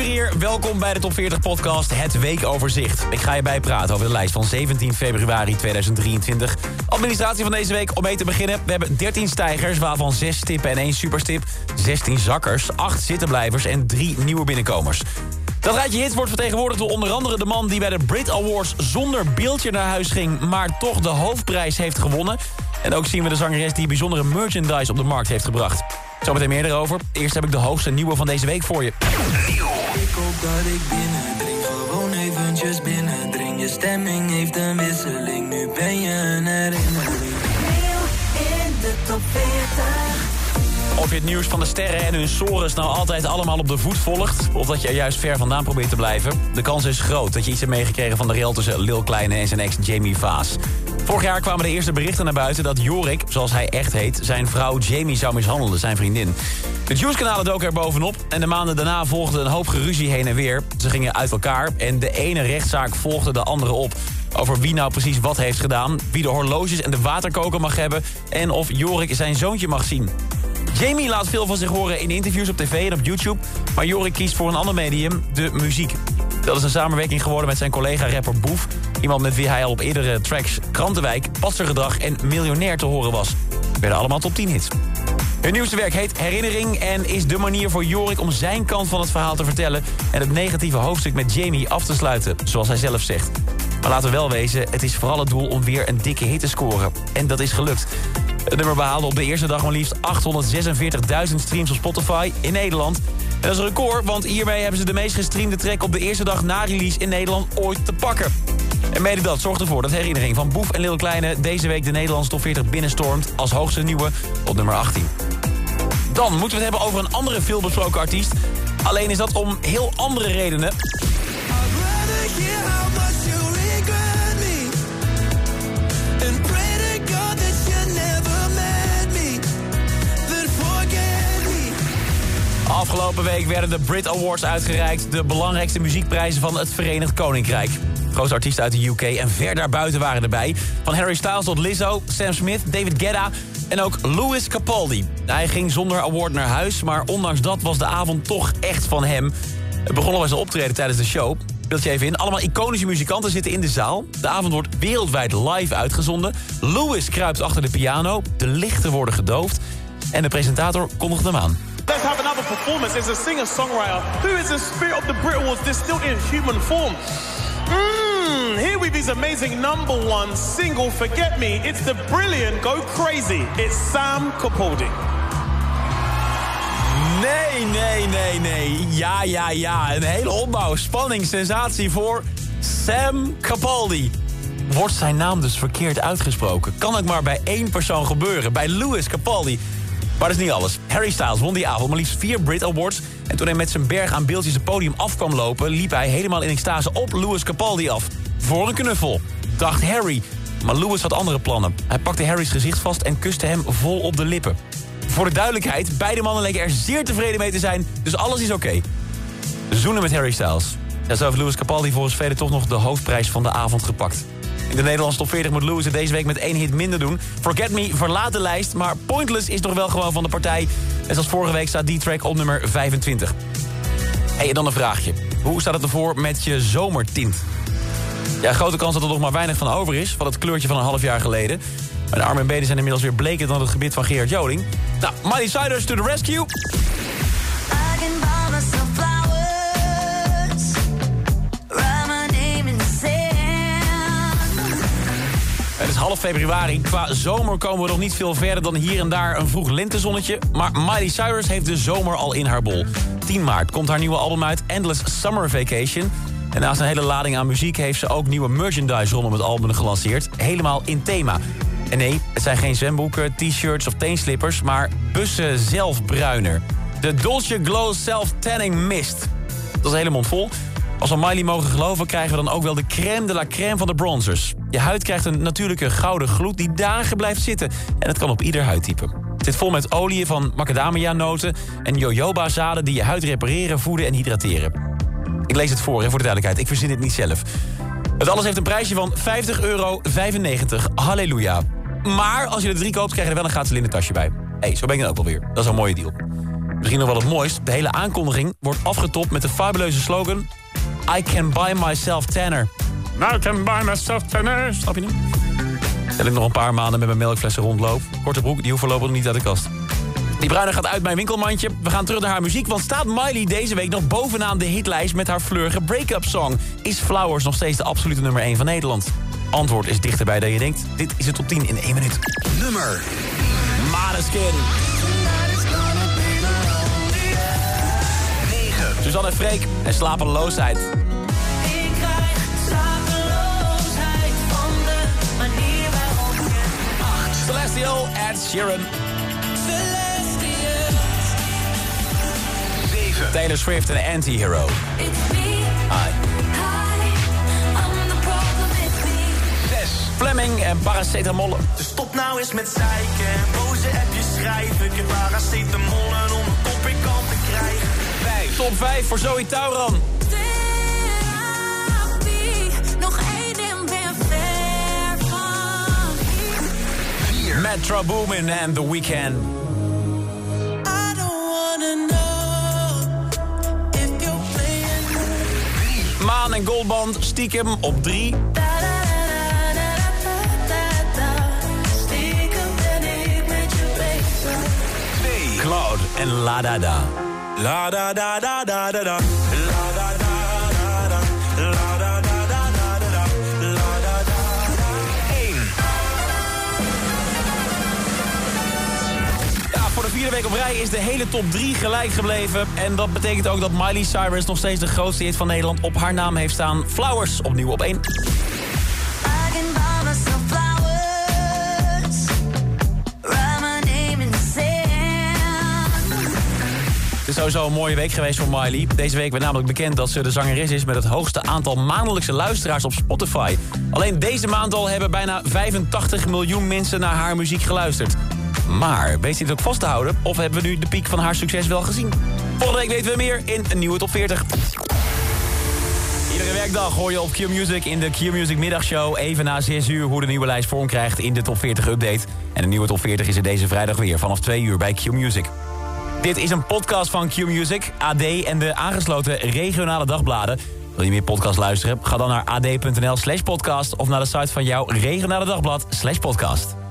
Hier. Welkom bij de Top 40 podcast Het Weekoverzicht. Ik ga je bijpraten over de lijst van 17 februari 2023. Administratie van deze week om mee te beginnen. We hebben 13 stijgers, waarvan 6 stippen en 1 superstip. 16 zakkers, 8 zittenblijvers en 3 nieuwe binnenkomers. Dat rijtje hits wordt vertegenwoordigd door onder andere de man... die bij de Brit Awards zonder beeldje naar huis ging... maar toch de hoofdprijs heeft gewonnen. En ook zien we de zangeres die bijzondere merchandise op de markt heeft gebracht. Zometeen meer erover. Eerst heb ik de hoogste nieuwe van deze week voor je. Dat ik binnendring, gewoon eventjes binnendring. Je stemming heeft een wisseling, nu ben je een herinnering. in de top 40. Of je het nieuws van de sterren en hun sores nou altijd allemaal op de voet volgt... of dat je er juist ver vandaan probeert te blijven... de kans is groot dat je iets hebt meegekregen van de rel tussen Lil Kleine en zijn ex Jamie Vaas. Vorig jaar kwamen de eerste berichten naar buiten dat Jorik, zoals hij echt heet... zijn vrouw Jamie zou mishandelen, zijn vriendin. De Juice-kanalen doken er bovenop en de maanden daarna volgde een hoop geruzie heen en weer. Ze gingen uit elkaar en de ene rechtszaak volgde de andere op over wie nou precies wat heeft gedaan... wie de horloges en de waterkoker mag hebben... en of Jorik zijn zoontje mag zien. Jamie laat veel van zich horen in interviews op tv en op YouTube... maar Jorik kiest voor een ander medium, de muziek. Dat is een samenwerking geworden met zijn collega-rapper Boef... iemand met wie hij al op eerdere tracks Krantenwijk, Passergedrag en Miljonair te horen was. Werden allemaal top 10 hits. Hun nieuwste werk heet Herinnering en is de manier voor Jorik om zijn kant van het verhaal te vertellen... en het negatieve hoofdstuk met Jamie af te sluiten, zoals hij zelf zegt. Maar laten we wel wezen, het is vooral het doel om weer een dikke hit te scoren. En dat is gelukt. Het nummer behaalde op de eerste dag maar liefst 846.000 streams op Spotify in Nederland. En dat is een record, want hiermee hebben ze de meest gestreamde track op de eerste dag na release in Nederland ooit te pakken. En mede dat zorgt ervoor dat herinnering van Boef en Lil Kleine... deze week de Nederlandse top 40 binnenstormt als hoogste nieuwe op nummer 18. Dan moeten we het hebben over een andere veelbesproken artiest. Alleen is dat om heel andere redenen. Afgelopen week werden de Brit Awards uitgereikt... de belangrijkste muziekprijzen van het Verenigd Koninkrijk. Grootste artiesten uit de UK en ver daarbuiten waren erbij. Van Harry Styles tot Lizzo, Sam Smith, David Guetta en ook Louis Capaldi. Hij ging zonder award naar huis, maar ondanks dat was de avond toch echt van hem. Het begon al zijn optreden tijdens de show. Beeld je even in. Allemaal iconische muzikanten zitten in de zaal. De avond wordt wereldwijd live uitgezonden. Louis kruipt achter de piano. De lichten worden gedoofd. En de presentator kondigt hem aan. Let's have another performance. It's a singer-songwriter who is the spirit of the Brit Awards distilled in human form. His amazing number one single, Forget Me. It's the brilliant Go Crazy. It's Sam Capaldi. Nee, nee, nee, nee. Ja, ja, ja. Een hele opbouw, spanning, sensatie voor Sam Capaldi. Wordt zijn naam dus verkeerd uitgesproken? Kan het maar bij één persoon gebeuren, bij Louis Capaldi. Maar dat is niet alles. Harry Styles won die avond maar liefst vier Brit Awards. En toen hij met zijn berg aan beeldjes het podium af kwam lopen... liep hij helemaal in extase op Louis Capaldi af. Voor een knuffel, dacht Harry. Maar Louis had andere plannen. Hij pakte Harry's gezicht vast en kuste hem vol op de lippen. Voor de duidelijkheid, beide mannen leken er zeer tevreden mee te zijn... dus alles is oké. Zoenen met Harry Styles. Ja, zo heeft Louis Capaldi volgens velen toch nog de hoofdprijs van de avond gepakt. In de Nederlandse top 40 moet Louis het deze week met één hit minder doen. Forget Me verlaat de lijst, maar Pointless is nog wel gewoon van de partij. En zoals vorige week staat die track op nummer 25. Hey, en dan een vraagje. Hoe staat het ervoor met je zomertint? Ja, grote kans dat er nog maar weinig van over is... van het kleurtje van een half jaar geleden. Mijn armen en benen zijn inmiddels weer bleker dan het gebied van Gerard Joling. Nou, Miley Cyrus to the rescue. Het is half februari. Qua zomer komen we nog niet veel verder dan hier en daar een vroeg lentezonnetje. Maar Miley Cyrus heeft de zomer al in haar bol. 10 maart komt haar nieuwe album uit, Endless Summer Vacation. En naast een hele lading aan muziek heeft ze ook nieuwe merchandise rondom het album gelanceerd. Helemaal in thema. En nee, het zijn geen zwemboeken, t-shirts of teenslippers, maar bussen zelfbruiner. De Dolce Glow Self Tanning Mist. Dat is een hele mond vol. Als we Miley mogen geloven, krijgen we dan ook wel de crème de la crème van de bronzers. Je huid krijgt een natuurlijke gouden gloed die dagen blijft zitten. En dat kan op ieder huidtype. Het zit vol met oliën van macadamia-noten en jojoba-zaden... die je huid repareren, voeden en hydrateren. Ik lees het voor, hè, voor de duidelijkheid. Ik verzin het niet zelf. Het alles heeft een prijsje van 50,95 euro. Halleluja. Maar als je er drie koopt, krijg je er wel een gratis linnentasje bij. Hé, hey, zo ben ik dan ook alweer. Dat is een mooie deal. Misschien nog wel het mooist. De hele aankondiging wordt afgetopt met de fabuleuze slogan... I can buy myself tanner. I can buy myself tanner. Snap je niet? Dat ik nog een paar maanden met mijn melkflessen rondloop. Korte broek, die hoeven voorlopig niet uit de kast. Die bruine gaat uit mijn winkelmandje. We gaan terug naar haar muziek, want staat Miley deze week nog bovenaan de hitlijst met haar fleurige break-up song? Is Flowers nog steeds de absolute nummer 1 van Nederland? Antwoord is dichterbij dan je denkt. Dit is het top 10 in 1 minuut. Nummer Maneskin. Suzanne en Freek en slapeloosheid. Ik krijg slapeloosheid van de manier waarop je Celestial, Ed Sheeran. Taylor Swift en Anti-Hero. It's me. Hi. Hi, I'm the problem, it's me. Fleming en Paracetamol. Dus stop nou eens met zeiken en boze appjes schrijven. Ik heb paracetamol en om een kop ik kan te krijgen. Top 5 voor Zoe Tauran. Therapie, nog één en ben ver van hier. Metro Boomin en The Weeknd. Maan en Goldband stiekem op 3. Da, da, da, da, da, da, da. Stiekem ben ik met je bezig. Cloud en La Da Da. La da da da da da vierde week op rij is de hele top 3 gelijk gebleven. En dat betekent ook dat Miley Cyrus nog steeds de grootste hit van Nederland op haar naam heeft staan. Flowers opnieuw op 1. I can buy myself flowers. Write my name in the sand. Het is sowieso een mooie week geweest voor Miley. Deze week werd namelijk bekend dat ze de zangeres is... met het hoogste aantal maandelijkse luisteraars op Spotify. Alleen deze maand al hebben bijna 85 miljoen mensen naar haar muziek geluisterd. Maar weet dit ook vast te houden? Of hebben we nu de piek van haar succes wel gezien? Volgende week weten we meer in een nieuwe top 40. Iedere werkdag hoor je op Q-Music in de Q-Music middagshow... even na 6 uur hoe de nieuwe lijst vorm krijgt in de top 40 update. En de nieuwe top 40 is er deze vrijdag weer vanaf 2 uur bij Q-Music. Dit is een podcast van Q-Music, AD en de aangesloten regionale dagbladen. Wil je meer podcast luisteren? Ga dan naar ad.nl slash podcast... of naar de site van jouw regionale dagblad slash podcast.